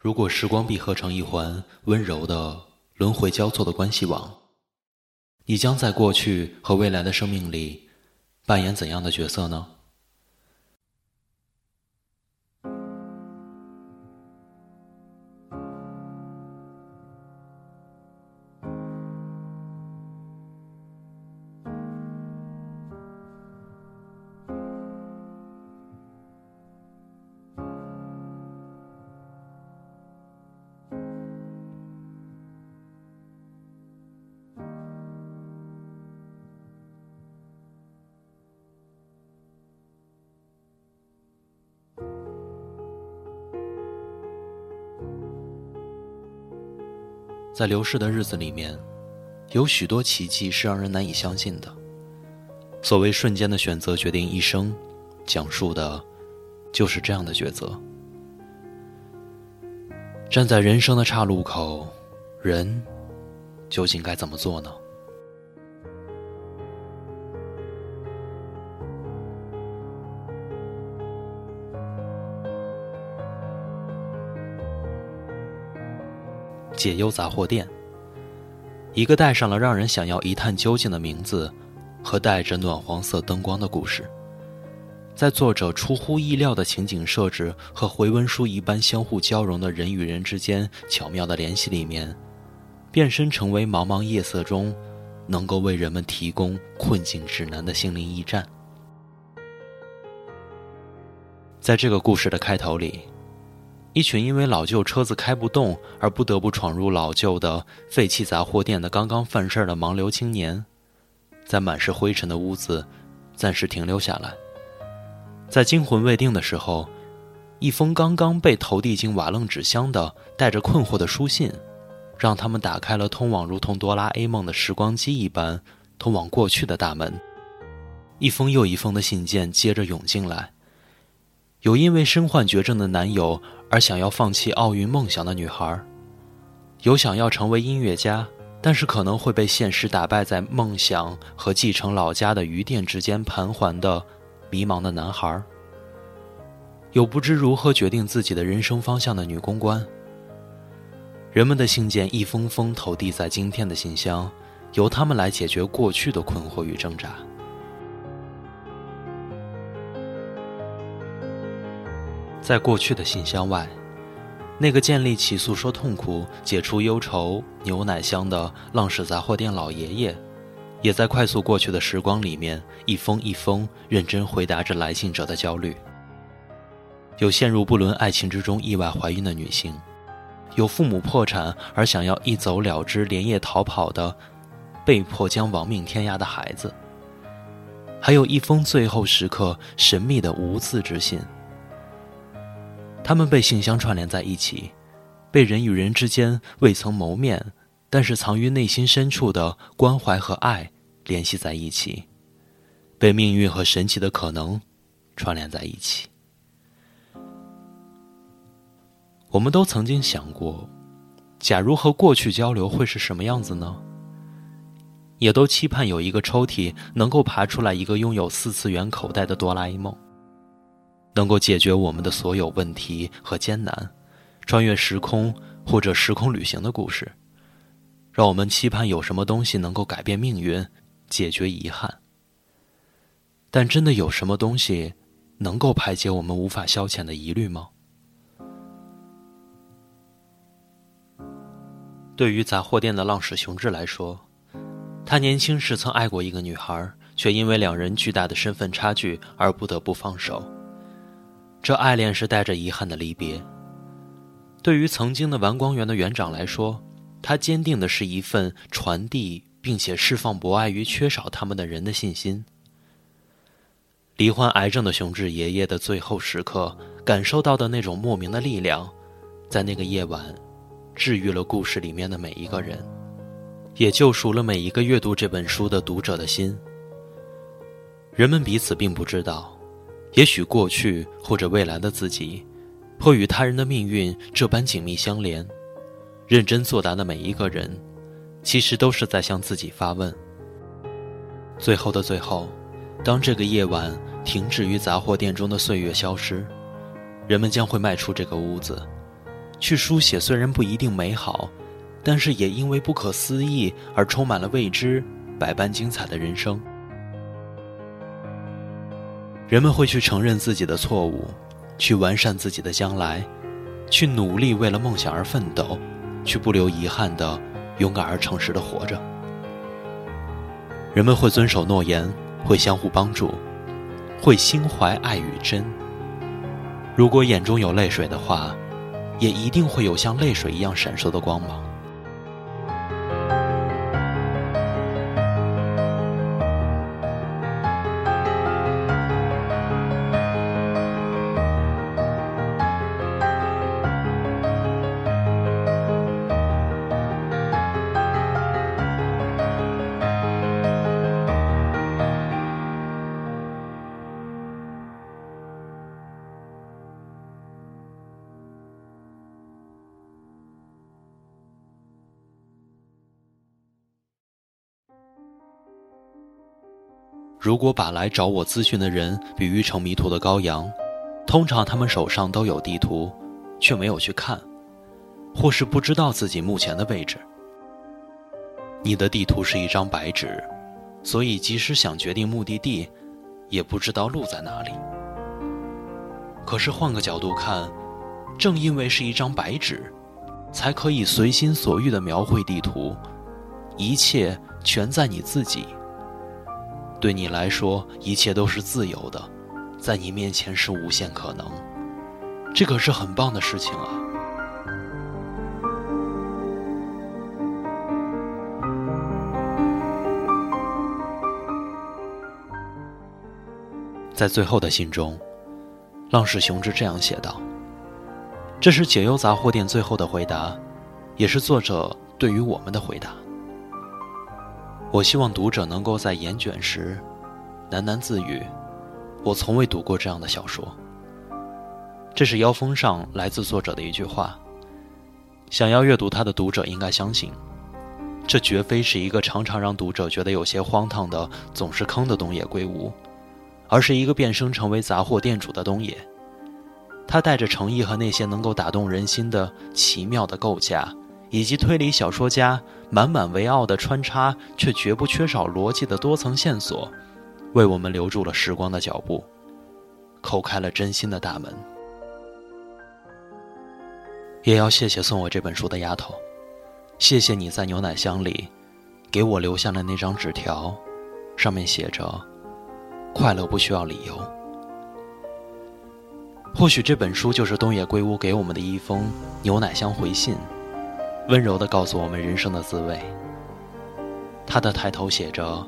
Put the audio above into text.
如果时光闭合成一环温柔的轮回交错的关系网，你将在过去和未来的生命里扮演怎样的角色呢？在流逝的日子里面，有许多奇迹是让人难以相信的。所谓瞬间的选择决定一生，讲述的，就是这样的抉择。站在人生的岔路口，人究竟该怎么做呢？解忧杂货店，一个带上了让人想要一探究竟的名字，和带着暖黄色灯光的故事，在作者出乎意料的情景设置和回文书一般相互交融的人与人之间巧妙的联系里面，变身成为茫茫夜色中能够为人们提供困境指南的心灵驿站。在这个故事的开头里。一群因为老旧车子开不动而不得不闯入老旧的废弃杂货店的刚刚犯事儿的盲流青年，在满是灰尘的屋子暂时停留下来。在惊魂未定的时候，一封刚刚被投递进瓦楞纸箱的带着困惑的书信，让他们打开了通往如同哆啦 A 梦的时光机一般通往过去的大门。一封又一封的信件接着涌进来。有因为身患绝症的男友而想要放弃奥运梦想的女孩，有想要成为音乐家，但是可能会被现实打败在梦想和继承老家的余店之间盘桓的迷茫的男孩，有不知如何决定自己的人生方向的女公关。人们的信件一封封投递在今天的信箱，由他们来解决过去的困惑与挣扎。在过去的信箱外，那个建立起诉说痛苦、解除忧愁牛奶香的浪矢杂货店老爷爷，也在快速过去的时光里面，一封一封认真回答着来信者的焦虑。有陷入不伦爱情之中意外怀孕的女性，有父母破产而想要一走了之、连夜逃跑的，被迫将亡命天涯的孩子，还有一封最后时刻神秘的无字之信。他们被信箱串联在一起，被人与人之间未曾谋面，但是藏于内心深处的关怀和爱联系在一起，被命运和神奇的可能串联在一起。我们都曾经想过，假如和过去交流会是什么样子呢？也都期盼有一个抽屉能够爬出来一个拥有四次元口袋的哆啦 A 梦。能够解决我们的所有问题和艰难，穿越时空或者时空旅行的故事，让我们期盼有什么东西能够改变命运，解决遗憾。但真的有什么东西能够排解我们无法消遣的疑虑吗？对于杂货店的浪矢雄志来说，他年轻时曾爱过一个女孩，却因为两人巨大的身份差距而不得不放手。这爱恋是带着遗憾的离别。对于曾经的玩光园的园长来说，他坚定的是一份传递并且释放博爱于缺少他们的人的信心。罹患癌症的雄志爷爷的最后时刻感受到的那种莫名的力量，在那个夜晚，治愈了故事里面的每一个人，也救赎了每一个阅读这本书的读者的心。人们彼此并不知道。也许过去或者未来的自己，会与他人的命运这般紧密相连。认真作答的每一个人，其实都是在向自己发问。最后的最后，当这个夜晚停止于杂货店中的岁月消失，人们将会迈出这个屋子，去书写虽然不一定美好，但是也因为不可思议而充满了未知、百般精彩的人生。人们会去承认自己的错误，去完善自己的将来，去努力为了梦想而奋斗，去不留遗憾的勇敢而诚实的活着。人们会遵守诺言，会相互帮助，会心怀爱与真。如果眼中有泪水的话，也一定会有像泪水一样闪烁的光芒。如果把来找我咨询的人比喻成迷途的羔羊，通常他们手上都有地图，却没有去看，或是不知道自己目前的位置。你的地图是一张白纸，所以即使想决定目的地，也不知道路在哪里。可是换个角度看，正因为是一张白纸，才可以随心所欲地描绘地图，一切全在你自己。对你来说，一切都是自由的，在你面前是无限可能，这可是很棒的事情啊！在最后的信中，浪矢雄志这样写道：“这是解忧杂货店最后的回答，也是作者对于我们的回答。”我希望读者能够在眼卷时喃喃自语：“我从未读过这样的小说。”这是腰封上来自作者的一句话。想要阅读他的读者应该相信，这绝非是一个常常让读者觉得有些荒唐的、总是坑的东野圭吾，而是一个变身成为杂货店主的东野。他带着诚意和那些能够打动人心的奇妙的构架。以及推理小说家满满为傲的穿插，却绝不缺少逻辑的多层线索，为我们留住了时光的脚步，叩开了真心的大门。也要谢谢送我这本书的丫头，谢谢你在牛奶箱里给我留下了那张纸条，上面写着“快乐不需要理由”。或许这本书就是东野圭吾给我们的一封牛奶箱回信。温柔地告诉我们人生的滋味。他的抬头写着：“